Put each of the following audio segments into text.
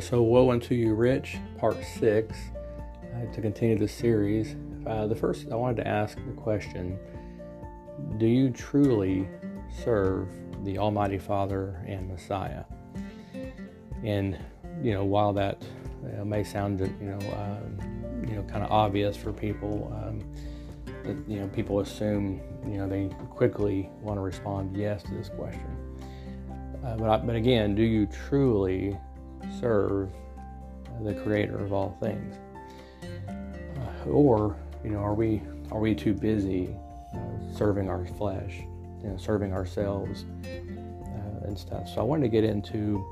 so Woe Unto You Rich, Part 6, uh, to continue the series. Uh, the first, I wanted to ask the question Do you truly serve the Almighty Father and Messiah? And, you know, while that uh, may sound, you know, um, you know, kind of obvious for people, um, that, you know, people assume, you know, they quickly want to respond yes to this question. Uh, but, but again, do you truly serve the creator of all things. Uh, or you know are we are we too busy uh, serving our flesh you know serving ourselves uh, and stuff? So i wanted to get into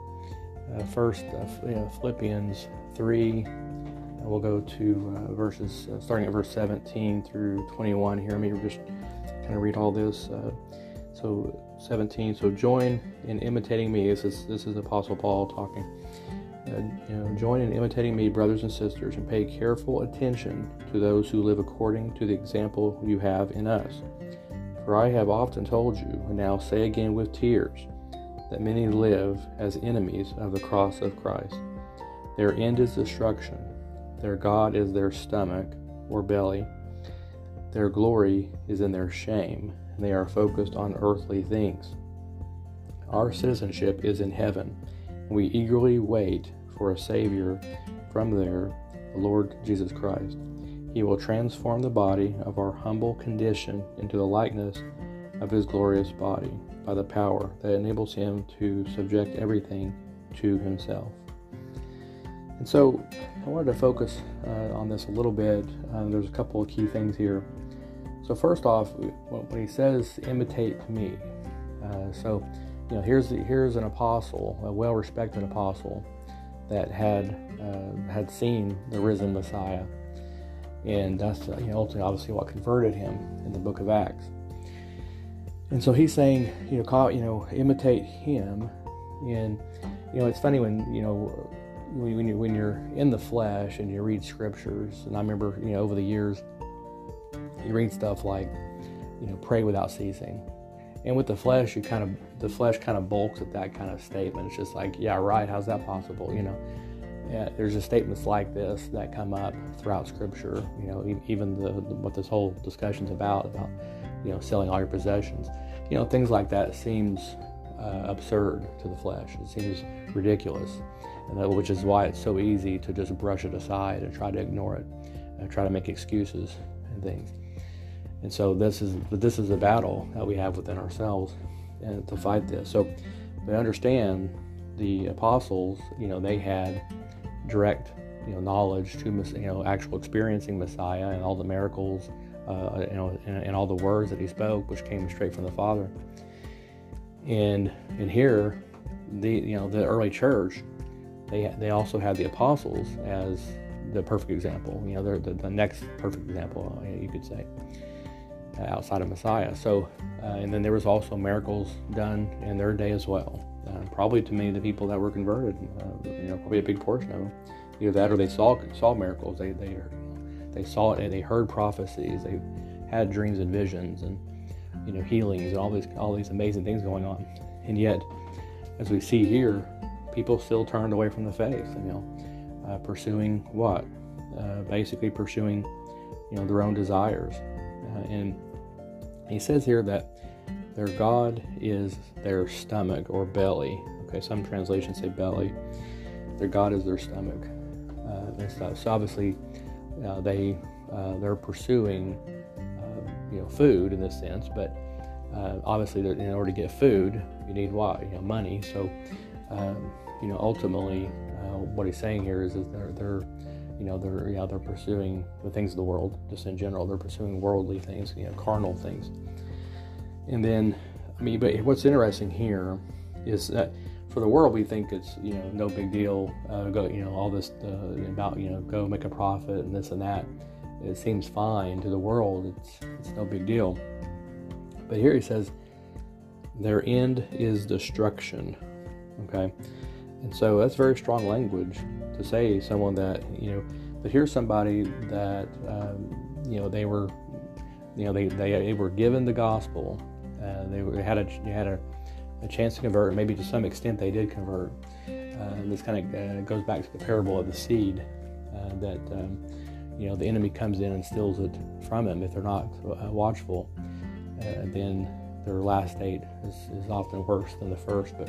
uh, first uh, you know, philippians 3 and we'll go to uh, verses starting at verse 17 through 21 here. Let me just kind of read all this so 17 so join in imitating me. This is this is apostle paul talking. Uh, you know, join in imitating me, brothers and sisters, and pay careful attention to those who live according to the example you have in us. For I have often told you, and now say again with tears, that many live as enemies of the cross of Christ. Their end is destruction, their God is their stomach or belly, their glory is in their shame, they are focused on earthly things. Our citizenship is in heaven we eagerly wait for a Savior from there, the Lord Jesus Christ. He will transform the body of our humble condition into the likeness of His glorious body by the power that enables Him to subject everything to Himself. And so I wanted to focus uh, on this a little bit. Uh, there's a couple of key things here. So, first off, when he says, imitate me, uh, so you know, here's the, here's an apostle, a well-respected apostle, that had uh, had seen the risen Messiah, and that's uh, you know ultimately obviously what converted him in the Book of Acts. And so he's saying, you know, call, you know, imitate him, and you know, it's funny when you know when you when you're in the flesh and you read scriptures, and I remember you know over the years, you read stuff like, you know, pray without ceasing and with the flesh, you kind of the flesh kind of bulks at that kind of statement. It's just like, yeah, right. How's that possible? You know, yeah, there's just statements like this that come up throughout Scripture. You know, even the, the what this whole discussion's about about you know selling all your possessions. You know, things like that seems uh, absurd to the flesh. It seems ridiculous, and that, which is why it's so easy to just brush it aside and try to ignore it, and try to make excuses and things. And so this is this is a battle that we have within ourselves and to fight this. So but understand the apostles, you know, they had direct, you know, knowledge to, you know, actual experiencing Messiah and all the miracles, uh, you know, and, and all the words that he spoke, which came straight from the Father. And and here, the you know the early church, they they also had the apostles as the perfect example. You know, they're the, the next perfect example, you could say. Uh, outside of Messiah. So, uh, and then there was also miracles done in their day as well. Uh, probably to many of the people that were converted, you know, probably a big portion of them. Either that, or they saw saw miracles. They they they saw it and they heard prophecies. They had dreams and visions and you know healings and all these all these amazing things going on. And yet, as we see here, people still turned away from the faith. You know, uh, pursuing what? Uh, basically pursuing you know their own desires uh, and he says here that their God is their stomach or belly. Okay, some translations say belly. Their God is their stomach uh, and stuff. So obviously, uh, they uh, they're pursuing uh, you know food in this sense, but uh, obviously, in order to get food, you need what you know money. So um, you know ultimately, what he's saying here is, is they're they're you know they're yeah they're pursuing the things of the world just in general they're pursuing worldly things you know carnal things. And then i mean but what's interesting here is that for the world we think it's you know no big deal uh, go you know all this uh, about you know go make a profit and this and that. It seems fine to the world. It's it's no big deal. But here he says their end is destruction. Okay? And so that's very strong language to say someone that you know but here's somebody that um, you know they were you know they, they, were given the gospel uh, they were, had a they had a, a chance to convert maybe to some extent they did convert Uh, this kind of uh, goes back to the parable of the seed uh, that um, you know the enemy comes in and steals it from them if they're not uh, watchful. then their last state is, is, often worse than the first. But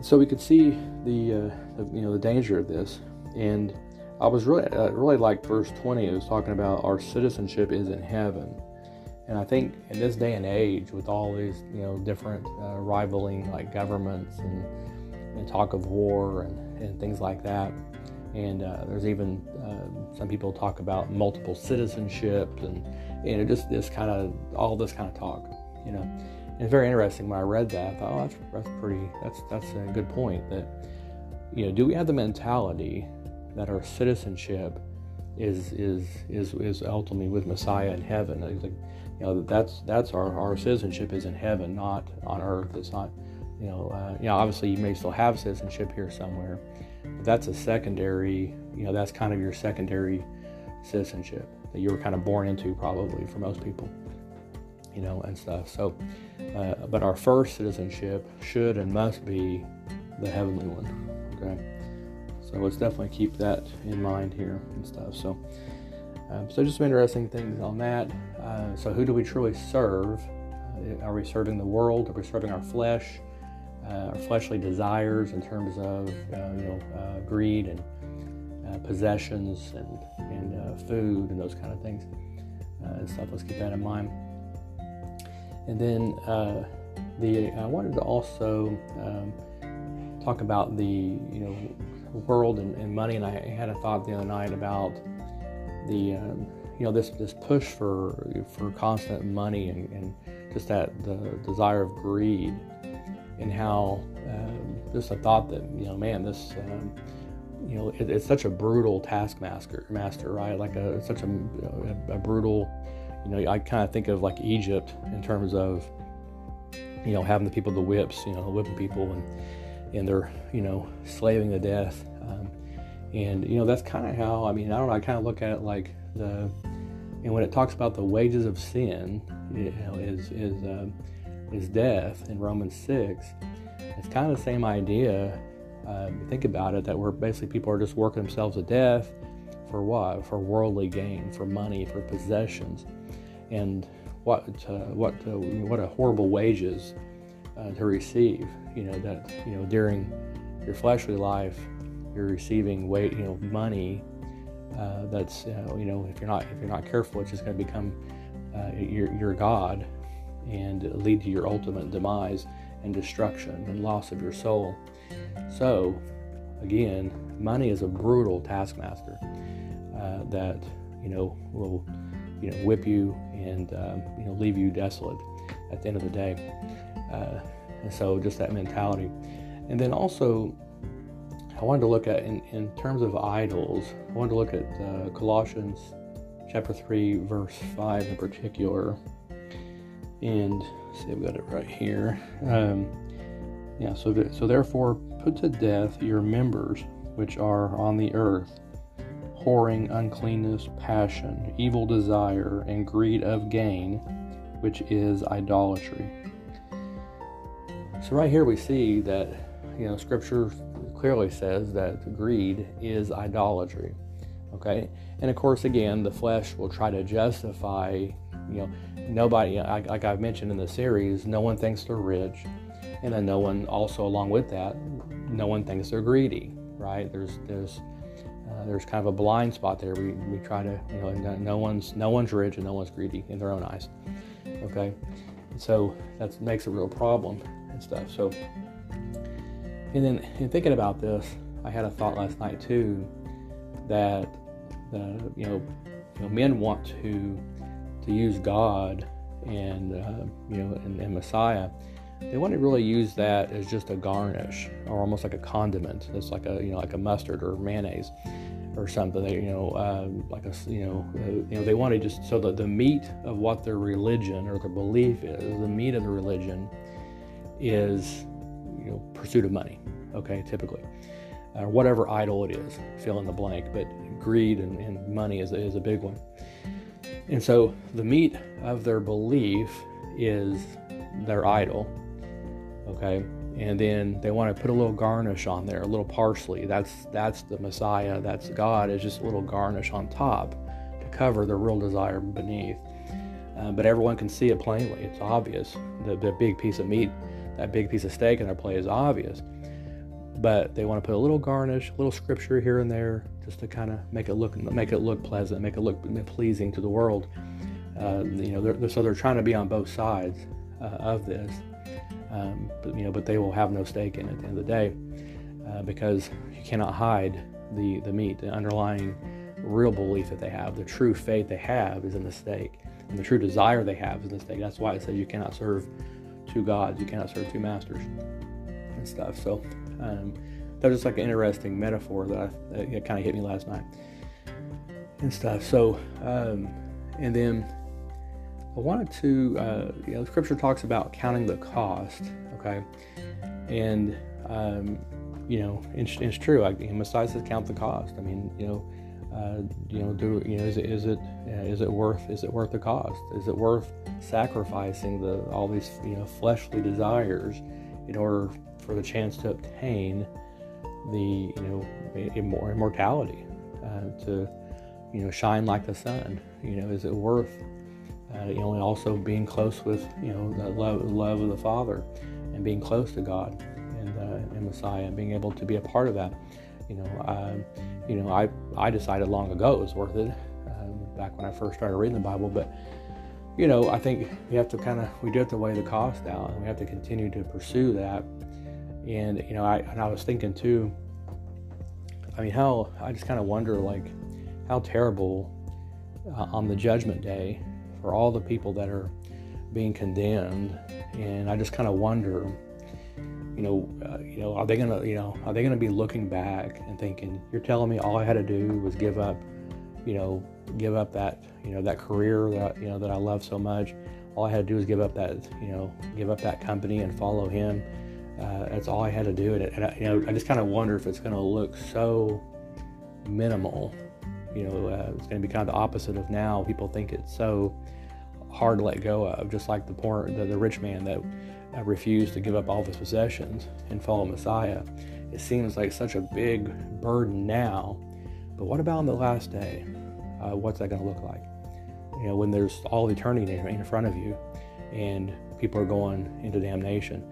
so we could see the, the you know the danger of this and I was really, uh, really like verse 20. It was talking about our citizenship is in heaven. And I think in this day and age, with all these, you know, different uh, rivaling like governments and, and talk of war and, and things like that, and uh, there's even uh, some people talk about multiple citizenship and you know just this kind of all this kind of talk, you know. It's very interesting when I read that. I thought, oh, that's that's pretty. That's that's a good point. That you know, do we have the mentality that our citizenship is is is is ultimately with Messiah in heaven. Like, you know, that's that's our our citizenship is in heaven, not on earth. It's not, you know, uh, you know. Obviously, you may still have citizenship here somewhere, but that's a secondary. You know, that's kind of your secondary citizenship that you were kind of born into, probably for most people. You know, and stuff. So, uh, but our first citizenship should and must be the heavenly one. Okay. So let's definitely keep that in mind here and stuff. So, um, so just some interesting things on that. Uh, so, who do we truly serve? Uh, are we serving the world? Are we serving our flesh, uh, our fleshly desires in terms of uh, you know uh, greed and possessions and and food and those kind of things and stuff? Let's keep that in mind. And then the I wanted to also um, talk about the you know world and, and, money. And I had a thought the other night about the um, you know this this push for for constant money and, and just that the desire of greed and how um, just a thought that you know man this um, you know it, it's such a brutal taskmaster master right like a such a, a, a brutal you know I kind of think of like Egypt in terms of you know having the people the whips you know whipping people and and they're you know slaving to death. Um, and you know that's kind of how i mean i don't know i kind of look at it like the and when it talks about the wages of sin you know is is um, is death in romans 6 it's kind of the same idea. Uh, think about it that we're basically people are just working themselves to death for what for worldly gain for money for possessions and what uh, what uh, what a horrible wages uh, to receive. You know that you know during your fleshly life, you're receiving weight, you know, money. Uh, that's uh, you know if you're not if you're not careful, it's just going to become uh, your your god and lead to your ultimate demise and destruction and loss of your soul. So, again, money is a brutal taskmaster uh, that you know will you know whip you and um, you know leave you desolate at the end of the day. Uh, and so just that mentality. And then also, I wanted to look at, in, in terms of idols, I wanted to look at uh, Colossians chapter 3, verse 5 in particular. And see, I've got it right here. Um, yeah, so, so therefore, put to death your members which are on the earth whoring, uncleanness, passion, evil desire, and greed of gain, which is idolatry. So right here we see that you know Scripture clearly says that greed is idolatry. Okay, and of course, again, the flesh will try to justify. You know, nobody, like I've mentioned in the series, no one thinks they're rich, and then no one also along with that, no one thinks they're greedy. Right? There's there's uh, there's kind of a blind spot there. We, we try to you know no one's no one's rich and no one's greedy in their own eyes. Okay, so that makes a real problem and stuff. So, and then in thinking about this, I had a thought last night too that the you know, you know men want to to use God and uh, you know and, and, Messiah. They want to really use that as just a garnish or almost like a condiment. It's like a you know like a mustard or mayonnaise or something. They, you know, uh, like a, you know, uh, you know, they want to just so that the meat of what their religion or their belief is, the meat of the religion, is you know pursuit of money okay typically or uh, whatever idol it is fill in the blank but greed and, and money is, is a big one and so the meat of their belief is their idol okay and then they want to put a little garnish on there, a little parsley. That's that's the Messiah. That's God. Is just a little garnish on top to cover the real desire beneath. Uh, but everyone can see it plainly. It's obvious. The, the big piece of meat, that big piece of steak in their plate is obvious. But they want to put a little garnish, a little scripture here and there, just to kind of make it look make it look pleasant, make it look pleasing to the world. Uh, you know, they're, so they're trying to be on both sides uh, of this. Um, but you know, but they will have no stake in it at the end of the day uh, because you cannot hide the the meat, the underlying real belief that they have, the true faith they have is in the steak, and the true desire they have is in the steak. That's why it says you cannot serve two gods, you cannot serve two masters, and stuff. So um, that was just like an interesting metaphor that, I, that kind of hit me last night and stuff. So um, and then I wanted to, uh, you know, Scripture talks about counting the cost, okay, and um, you know, it's, it's true. I, Messiah says count the cost. I mean, you know, uh, you know, do you know, is it is it uh, is it worth is it worth the cost? Is it worth sacrificing the all these you know fleshly desires in order for the chance to obtain the you know immortality uh, to you know shine like the sun? You know, is it worth uh, you know, and also being close with, you know, the love, love of the Father and being close to God and, uh, and Messiah and being able to be a part of that. You know, um, you know, I, I decided long ago it was worth it um, back when I first started reading the Bible, but you know, I think we have to kind of we do have to weigh the cost out, and we have to continue to pursue that. And you know, I and I was thinking too. I mean, how I just kind of wonder like how terrible uh, on the judgment day for all the people that are being condemned. And I just kind of wonder, you know, uh, you know, are they gonna, you know, are they gonna be looking back and thinking, you're telling me all I had to do was give up, you know, give up that, you know, that career that you know that I love so much. All I had to do was give up that, you know, give up that company and follow Him. Uh, that's all I had to do, and, and I, you know, I just kind of wonder if it's to look so minimal you know, uh, it's going to be kind of the opposite of now. People think it's so hard to let go of, just like the poor, the, the rich man that uh, refused to give up all of his possessions and follow Messiah. It seems like such a big burden now, but what about on the last day? Uh, what's that going to look like? You know, when there's all eternity in front of you, and people are going into damnation,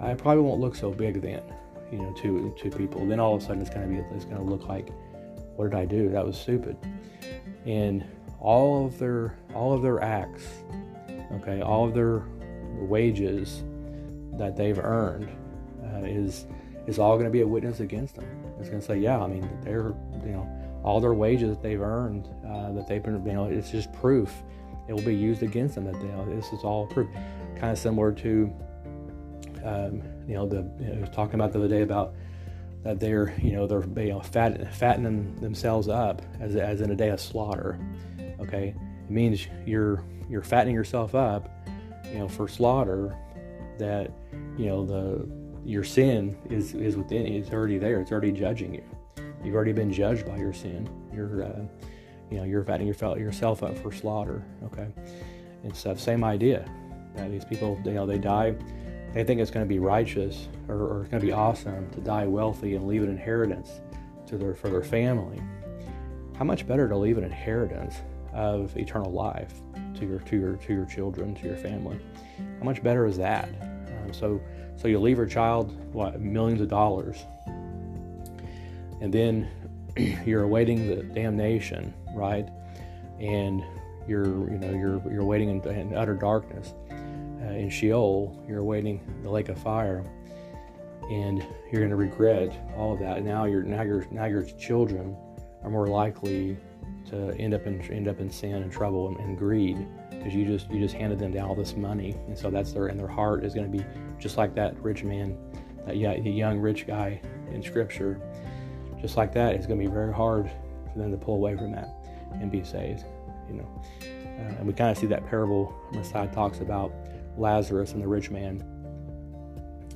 it probably won't look so big then. You know, to to people. Then all of a sudden, it's going to be it's going to look like what did I do? That was stupid. And all of their all of their acts, okay, all of their wages that they've earned uh, is is all going to be a witness against them. It's going to say, yeah, I mean, they're you know all their wages that they've earned uh, that they've been you know it's just proof. It will be used against them that they, you know, this is all proof. Kind of similar to um, you know the you know, talking about the other day about that they're you know they're you know fat, fattening themselves up as, as in a day of slaughter okay? It means you're you're fattening yourself up you know for slaughter that you know the your sin is is within it's already there. It's already judging you. You've already been judged by your sin. You're uh, you know you're fattening yourself up for slaughter okay? And stuff same idea. That these people you know they die they think it's going to be righteous or, or it's going to be awesome to die wealthy and leave an inheritance to their for their family. How much better to leave an inheritance of eternal life to your to your to your children, to your family? How much better is that? Um, so so you leave your child what millions of dollars, and then you're awaiting the damnation, right? And you're you know you're you're waiting in, in utter darkness uh, in Sheol, you're awaiting the lake of fire, and you're going to regret all of that. Now your now your now your children are more likely to end up in end up in sin and trouble and, and greed because you just you just handed them down all this money, and so that's their and their heart is going to be just like that rich man, that yeah, the young rich guy in Scripture, just like that. It's going to be very hard for them to pull away from that and be saved. You know, uh, and we kind of see that parable Messiah talks about Lazarus and the rich man.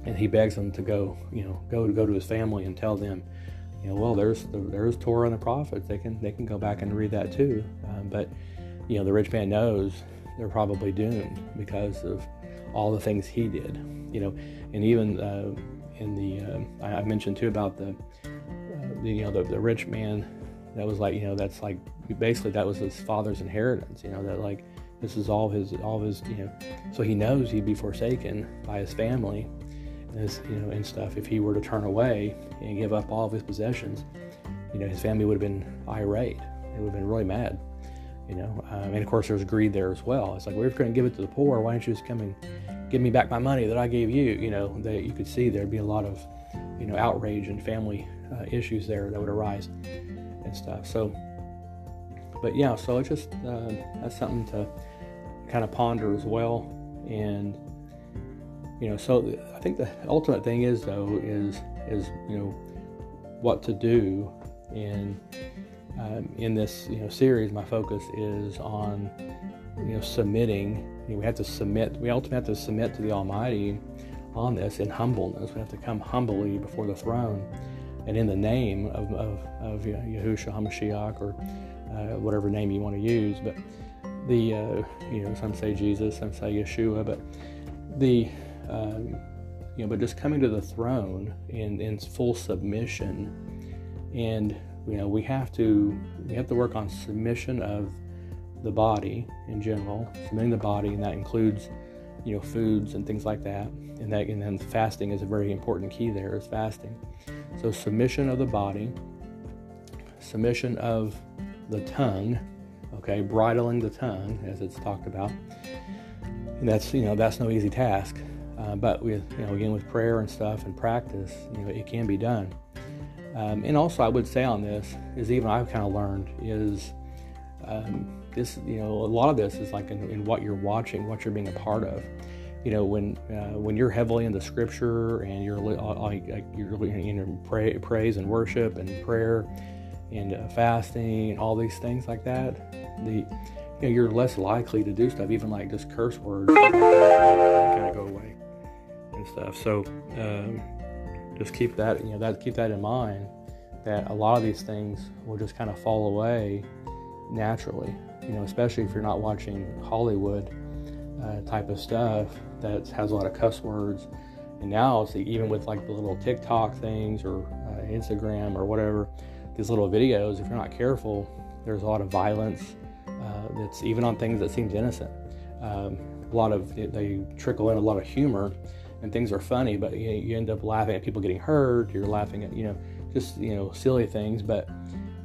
And he begs them to go, you know, go to go to his family and tell them, you know, well, there's there's Torah and the prophets. They can they can go back and read that too. Um, but you know, the rich man knows they're probably doomed because of all the things he did, you know, and even uh, in the uh, I mentioned too about the, uh, the you know the, the rich man that was like you know that's like basically that was his father's inheritance, you know that like this is all his all his you know so he knows he'd be forsaken by his family and his, you know and stuff. If he were to turn away and give up all of his possessions you know his family would have been irate. They would have been really mad you know. Um, and of course there's greed there as well. It's like we're going to give it to the poor why don't you just come and give me back my money that i gave you? You know that you could see there'd be a lot of you know outrage and family uh, issues there that would arise and stuff. So but yeah so it's just uh, that's something to kind of ponder as well and you know so i think the ultimate thing is though is is you know what to do in um, in this you know series, my focus is on you know submitting. You know, we have to submit. We ultimately have to submit to the Almighty on this in humbleness. We have to come humbly before the throne, and in the name of of, of Yahushua Hamashiach or uh, whatever name you want to use. But the uh, you know some say Jesus, some say Yeshua, but the um, you know, but just coming to the throne in in full submission. And you know we have to we have to work on submission of the body in general. Submitting the body and that includes you know foods and things like that. And that and then fasting is a very important key there is fasting. So submission of the body submission of the tongue okay bridling the tongue as it's talked about and that's you know that's no easy task uh, but with you know again with prayer and stuff and practice you know it can be done um, and also, I would say on this is even I've kind of learned is um, this. You know, a lot of this is like in, in, what you're watching, what you're being a part of. You know, when uh, when you're heavily into Scripture and you're uh, like you're in pray, praise and worship and prayer and uh, fasting and all these things like that, the you know, you're less likely to do stuff, even like just curse words, kind of go away and stuff. So. Um, just keep that you know that keep that in mind that a lot of these things will just kind of fall away naturally you know especially if you're not watching hollywood uh, type of stuff that has a lot of cuss words and now see even with like the little tiktok things or uh, instagram or whatever these little videos if you're not careful there's a lot of violence uh, that's even on things that seems innocent um, a lot of they trickle in a lot of humor and things are funny, but you, you end up laughing at people getting hurt. You're laughing at you know just you know silly things, but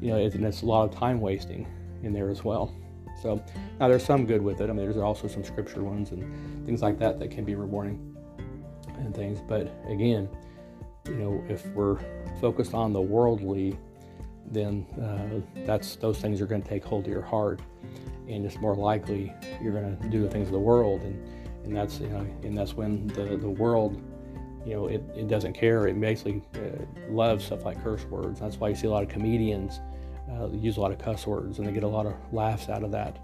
you know it's, it's a lot of time wasting in there as well. So now there's some good with it. I mean, there's also some scripture ones and things like that that can be rewarding and things. But again, you know, if we're focused on the worldly, then uh, that's those things are going to take hold of your heart, and it's more likely you're going to do the things of the world and and that's you know, and that's when the the world, you know, it, it doesn't care. It basically uh, loves stuff like curse words. That's why you see a lot of comedians uh, use a lot of cuss words, and they get a lot of laughs out of that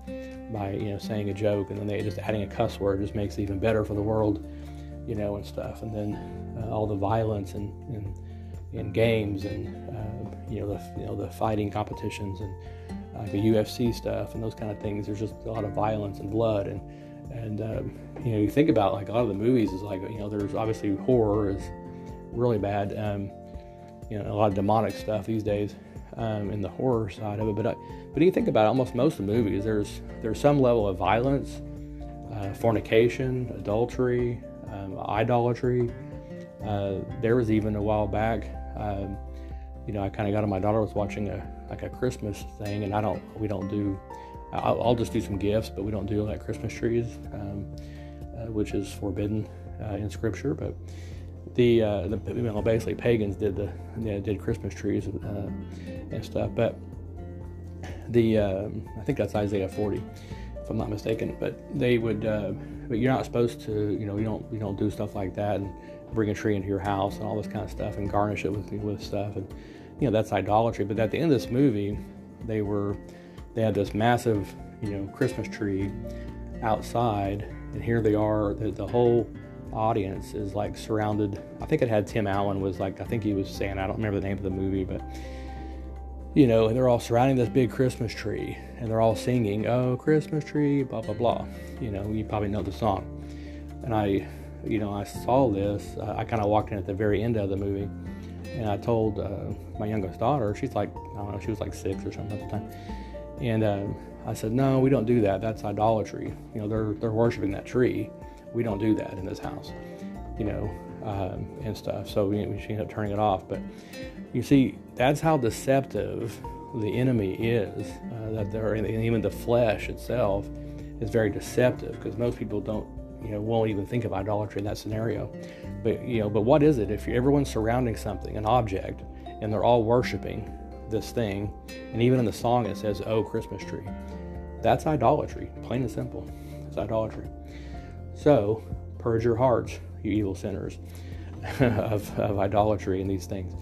by you know saying a joke, and then they just adding a cuss word just makes it even better for the world, you know, and stuff. And then uh, all the violence and and in games and uh, you know the you know the fighting competitions and uh, the UFC stuff and those kind of things. There's just a lot of violence and blood and and um, you know, you think about like a lot of the movies is like you know, there's obviously horror is really bad. Um, you know, a lot of demonic stuff these days um, in the horror side of it. But I, but you think about it, almost most of the movies, there's there's some level of violence, uh, fornication, adultery, um, idolatry. Uh, there was even a while back, um, you know, I kind of got on my daughter was watching a like a Christmas thing, and I don't we don't do I'll, I'll, just do some gifts, but we don't do like Christmas trees, um, uh, which is forbidden uh, in Scripture. But the, uh, the you know, basically pagans did the you know, did Christmas trees uh, and stuff. But the um, I think that's Isaiah 40, if I'm not mistaken. But they would, uh, but you're not supposed to, you know, you don't you don't do stuff like that and bring a tree into your house and all this kind of stuff and garnish it with with stuff and you know that's idolatry. But at the end of this movie, they were they had this massive, you know, Christmas tree outside, and here they are. The, the whole audience is like surrounded. I think it had Tim Allen was like, I think he was saying, I don't remember the name of the movie, but you know, they're all surrounding this big Christmas tree, and they're all singing, "Oh, Christmas tree," blah blah blah. You know, you probably know the song. and I, you know, I saw this. Uh, I kind of walked in at the very end of the movie, and I told uh, my youngest daughter, she's like, I don't know, she was like six or something at the time, and uh, I said, no, we don't do that. That's idolatry. You know, they're they're worshiping that tree. We don't do that in this house. You know, um, and stuff. So we, we ended up turning it off. But you see, that's how deceptive the enemy is. Uh, that they're even the flesh itself is very deceptive because most people don't, you know, won't even think of idolatry in that scenario. But you know, but what is it if everyone's surrounding something, an object, and they're all worshiping this thing, and even in the song it says, "Oh, Christmas tree." That's idolatry, plain and simple. It's idolatry. So, purge your hearts, you evil sinners, of, of idolatry and these things,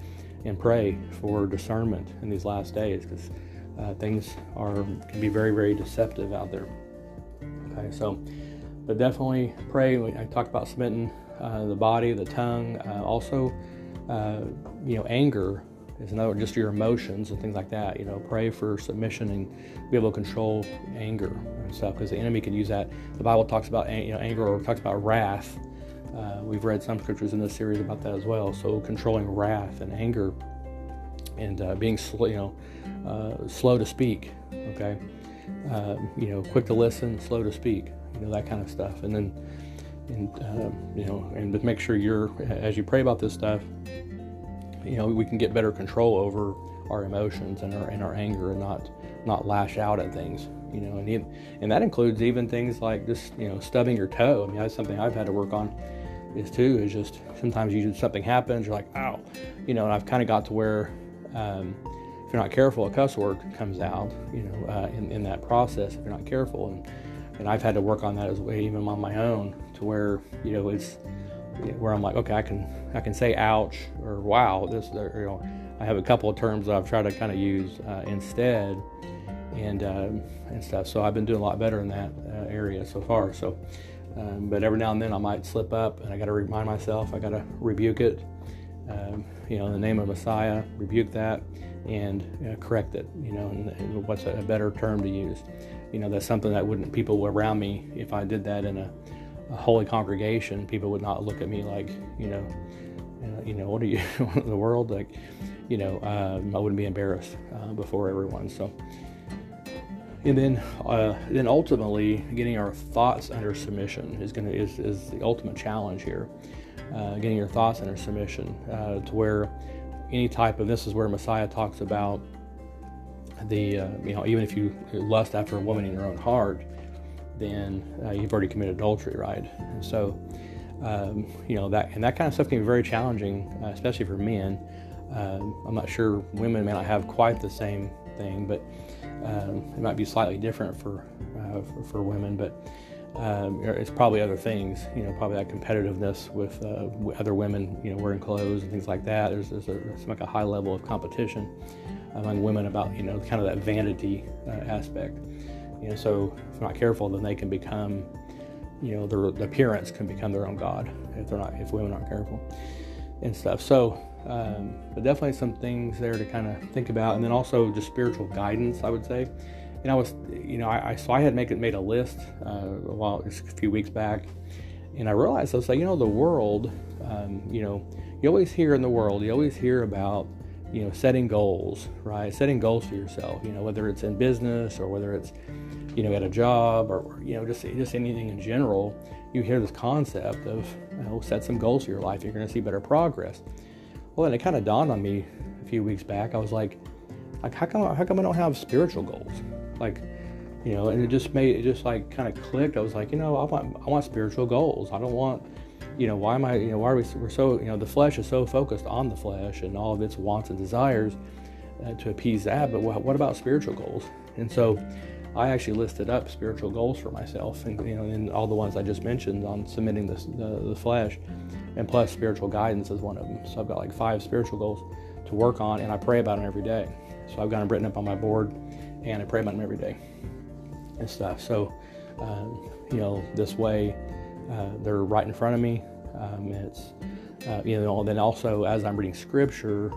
and pray for discernment in these last days because uh, things are can be very, very deceptive out there. Okay, so, but definitely pray. I talked about submitting uh, the body, the tongue, uh, also, uh, you know, anger is another just your emotions and things like that you know pray for submission and be able to control anger and stuff because the enemy can use that. The bible talks about you know anger or talks about wrath. Uh, we've read some scriptures in this series about that as well. So controlling wrath and anger and uh, being slow you know uh, slow to speak okay? Uh, you know quick to listen slow to speak you know that kind of stuff. And then and uh, you know and make sure you're as you pray about this stuff you know we can get better control over our emotions and our and our anger and not not lash out at things you know. And even, and that includes even things like just you know stubbing your toe. I mean that's something i've had to work on is too is just sometimes you something happens you're like ow you know. And i've kind of got to where um, if you're not careful a cuss word comes out you know uh, in, in that process if you're not careful. And and i've had to work on that as well even on my own to where you know it's where I'm like, okay, I can I can say ouch or wow. This you know, I have a couple of terms that I've tried to kind of use uh, instead, and um, and stuff. So I've been doing a lot better in that uh, area so far. So, um, but every now and then I might slip up, and I got to remind myself I got to rebuke it. Um, you know, in the name of Messiah, rebuke that and uh, correct it. You know, and, and what's a better term to use? You know, that's something that wouldn't people around me if I did that in a a holy congregation, people would not look at me like, you know, uh, you know, what are you the world? Like, you know, um, I wouldn't be embarrassed uh, before everyone. So, and then, uh, then ultimately, getting our thoughts under submission is to is, is the ultimate challenge here. Uh, getting your thoughts under submission uh, to where any type of this is where Messiah talks about the uh, you know even if you lust after a woman in your own heart, then uh, you've already committed adultery, right? And so, um, you know that and that kind of stuff can be very challenging, uh, especially for men. Um, I'm not sure women may not have quite the same thing, but um, it might be slightly different for uh, for, for, women. But um, it's probably other things, you know, probably that competitiveness with uh, other women, you know, wearing clothes and things like that. There's, there's, a, there's like a high level of competition among women about, you know, kind of that vanity uh, aspect. You know, so if not careful, then they can become, you know, their, their appearance can become their own god if they're not if women aren't careful and stuff. So, um, but definitely some things there to kind of think about, and then also just spiritual guidance. I would say, and I was, you know, I, I so I had make it made a list uh, a while a few weeks back, and I realized I was like, you know, the world, um, you know, you always hear in the world, you always hear about you know setting goals right? Setting goals for yourself you know whether it's in business or whether it's you know at a job or you know just just anything in general you hear this concept of you know set some goals for your life. You're going to see better progress. Well and it kind of dawned on me a few weeks back. I was like like how come how come i don't have spiritual goals like you know and it just made it just like kind of clicked i was like you know i want i want spiritual goals i don't want you know, why am I, you know, why are we, we're so, you know, the flesh is so focused on the flesh and all of its wants and desires uh, to appease that, but what, what about spiritual goals? And so I actually listed up spiritual goals for myself, and you know, in all the ones I just mentioned on submitting the, the flesh, and plus spiritual guidance is one of them. So I've got like five spiritual goals to work on, and I pray about them every day. So I've got them written up on my board, and I pray about them every day and stuff. So, um, you know, this way uh, they're right in front of me. Um, it's uh, you know then also as I'm reading scripture,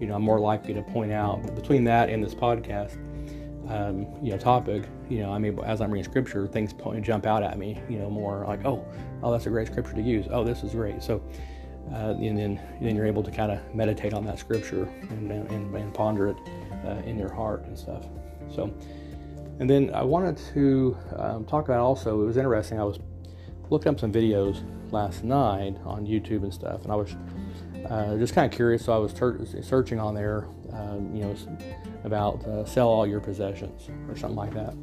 you know I'm more likely to point out between that and this podcast. um, you know topic, you know, I mean, as I'm reading scripture, things point, jump out at me, you know, more like, oh, oh, that's a great scripture to use. Oh, this is great. So, uh, and then then you're able to kind of meditate on that scripture and, and, and ponder it uh, in your heart and stuff. So, and then I wanted to um, talk about also. It was interesting. I was looking up some videos last night on YouTube and stuff, and I was uh, just kind of curious. So I was ter- searching on there, um, you know, about uh, sell all your possessions or something like that.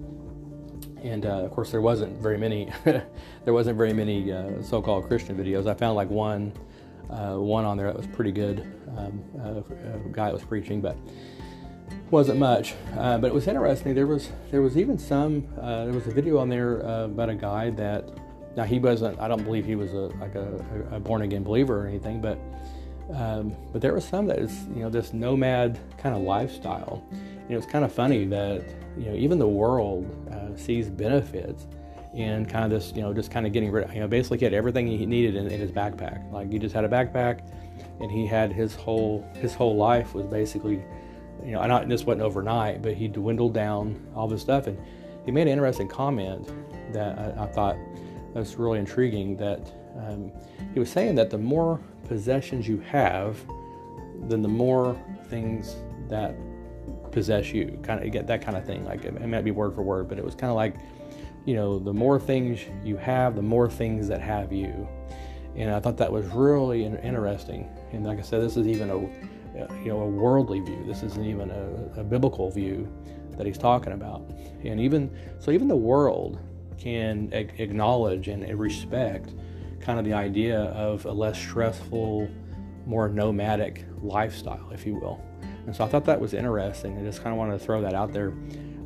And uh, of course, there wasn't very many. there wasn't very many uh, so-called Christian videos. I found like one, uh, one on there that was pretty good. Um, a guy that was preaching, but wasn't much. but it was interesting. There was there was even some. there was a video on there about a guy that. Now he wasn't. I don't believe he was a like a, a born again believer or anything, but um, but there was some that is, you know, this nomad kind of lifestyle. You know, it's kind of funny that, you know, even the world uh, sees benefits in kind of this, you know, just kind of getting rid of, you know, basically he had everything he needed in, in his backpack. Like he just had a backpack and he had his whole, his whole life was basically, you know, and this wasn't overnight, but he dwindled down all this stuff. And he made an interesting comment that I, I thought was really intriguing that um, he was saying that the more possessions you have, then the more things that possess you. Kind of get that kind of thing. Like it, it might be word for word, but it was kind of like, you know, the more things you have, the more things that have you. And I thought that was really interesting. And like I said, this is even a, you know, a worldly view. This isn't even a, a biblical view that he's talking about. And even so, even the world can acknowledge and respect kind of the idea of a less stressful, more nomadic lifestyle, if you will. And so I thought that was interesting. I just kind of wanted to throw that out there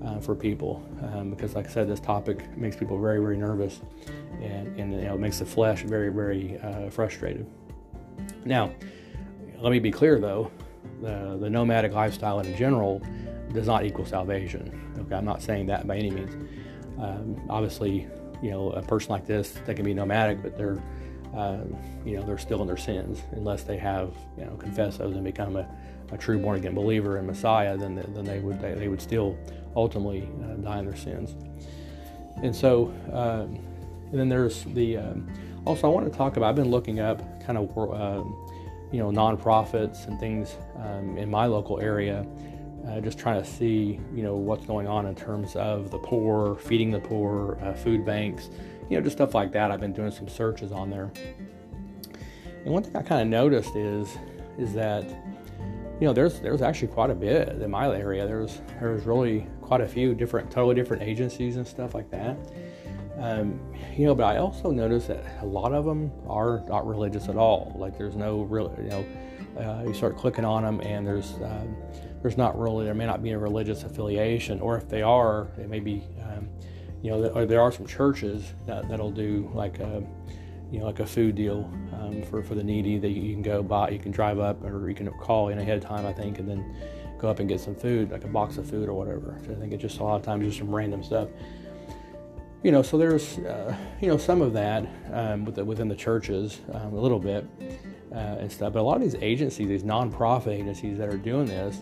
uh, for people um, because, like I said, this topic makes people very, very nervous and, and you know, it makes the flesh very, very uh, frustrated. Now, let me be clear though the, nomadic lifestyle in general does not equal salvation. Okay, I'm not saying that by any means. Um, obviously, you know, a person like this, they can be nomadic, but they're, uh, you know, they're still in their sins unless they have, you know, confess those and become a, a true born again believer in Messiah. Then, then they would they, they would still ultimately uh, die in their sins. And so, um, and then there's the um, also I want to talk about. I've been looking up kind of you know nonprofits and things um, in my local area uh, just trying to see, you know, what's going on in terms of the poor, feeding the poor, uh, food banks, you know, just stuff like that. I've been doing some searches on there. And one thing I kind of noticed is, is that, you know, there's there's actually quite a bit in my area. There's there's really quite a few different, totally different agencies and stuff like that. Um, you know, but I also notice that a lot of them are not religious at all. Like there's no real, you know, uh, you start clicking on them and there's um, there's not really, there may not be a religious affiliation, or if they are, it may be, um, you know, there, are some churches that, that'll do like a, you know, like a food deal um, for, for the needy that you can go buy, you can drive up or you can call in ahead of time, I think, and then go up and get some food, like a box of food or whatever. So I think it's just a lot of times just some random stuff. You know, so there's, uh, you know, some of that um, within the churches, um, a little bit uh, and stuff. But a lot of these agencies, these nonprofit agencies that are doing this,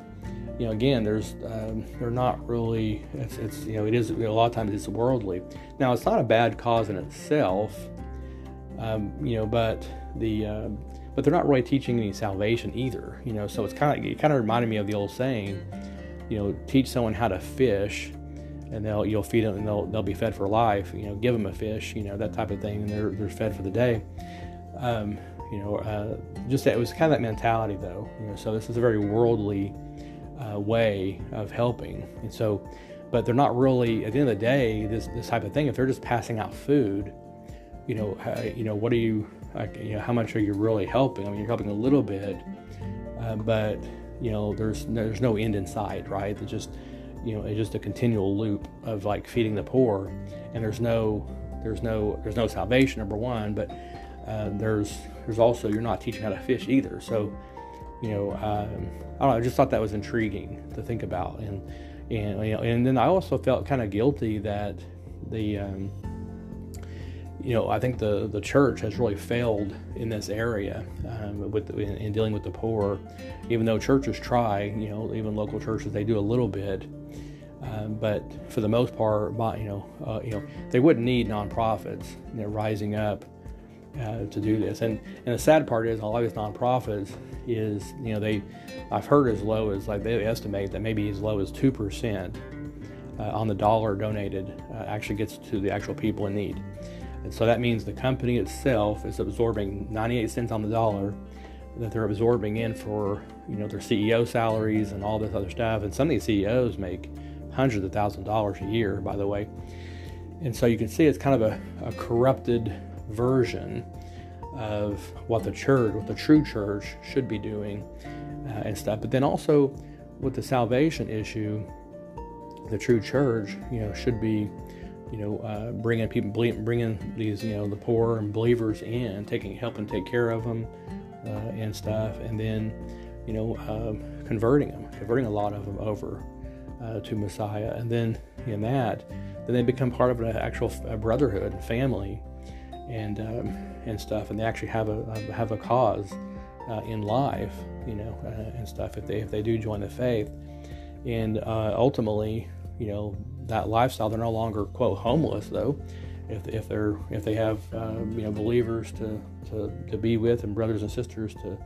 you know, again, there's um, they're not really. It's, it's you know, it is a lot of times it's worldly. Now, it's not a bad cause in itself, um, you know, but the uh, but they're not really teaching any salvation either. You know, so it's kind of it kind of reminded me of the old saying, you know, teach someone how to fish, and they'll you'll feed them and they'll they'll be fed for life. You know, give them a fish, you know, that type of thing, and they're they're fed for the day. Um, you know, uh, just that it was kind of that mentality though. You know, so this is a very worldly uh, way of helping. And so, but they're not really at the end of the day this this type of thing. If they're just passing out food, you know, how, you know, what are you, like, you know, how much are you really helping? I mean, you're helping a little bit, uh, but you know, there's there's no end in sight, right? It's just you know, it's just a continual loop of like feeding the poor, and there's no there's no there's no salvation number one, but uh, there's there's also you're not teaching how to fish either. So you know, um, I don't know. I just thought that was intriguing to think about, and and you know, and then I also felt kind of guilty that the, um, you know, I think the the church has really failed in this area um, with in, in, dealing with the poor. Even though churches try, you know, even local churches they do a little bit. Um, but for the most part, you know, uh, you know, they wouldn't need nonprofits rising up uh, to do this. And and the sad part is, a lot of these nonprofits is, you know, they, I've heard as low as like they estimate that maybe as low as two percent uh, on the dollar donated uh, actually gets to the actual people in need. And so that means the company itself is absorbing 98 cents on the dollar that they're absorbing in for you know their CEO salaries and all this other stuff. And some of these CEOs make hundreds of thousands of dollars a year, by the way. And so you can see it's kind of a, a corrupted version of what the church, what the true church should be doing uh, and stuff. But then also with the salvation issue, the true church, you know, should be, you know, uh, bringing people, bringing these, you know, the poor and believers in, taking, helping take care of them uh, and stuff, and then, you know, um, converting them, converting a lot of them over uh, to Messiah, and then in that, then they become part of an actual brotherhood, family, and um, and stuff, and they actually have a have a cause uh, in life, you know, uh, and stuff if they if they do join the faith, and uh, ultimately, you know, that lifestyle they're no longer quote homeless though, if, if they're if they have um, you know believers to, to to be with and brothers and sisters to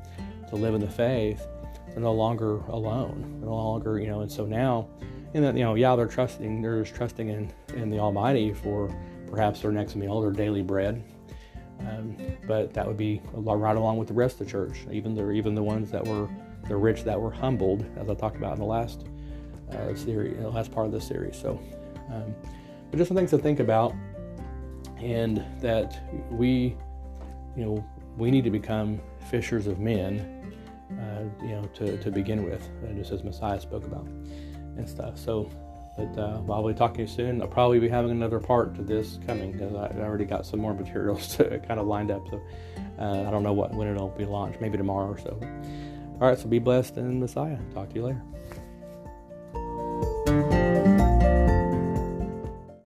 to live in the faith, they're no longer alone. They're no longer you know, and so now, and that you know, yeah, they're trusting they're just trusting in in the Almighty for perhaps their next meal, their daily bread, um, but that would be right along with the rest of the church, even the even the ones that were the rich that were humbled, as I talked about in the last uh, series, the last part of this series. So, um, but just some things to think about, and that we, you know, we need to become fishers of men, uh, you know, to, to begin with, just as Messiah spoke about and stuff. So but uh, I'll be talking soon. I'll probably be having another part to this coming because I already got some more materials to kind of lined up. So uh, I don't know what when it'll be launched. Maybe tomorrow or so. All right. So be blessed in Messiah. Talk to you later.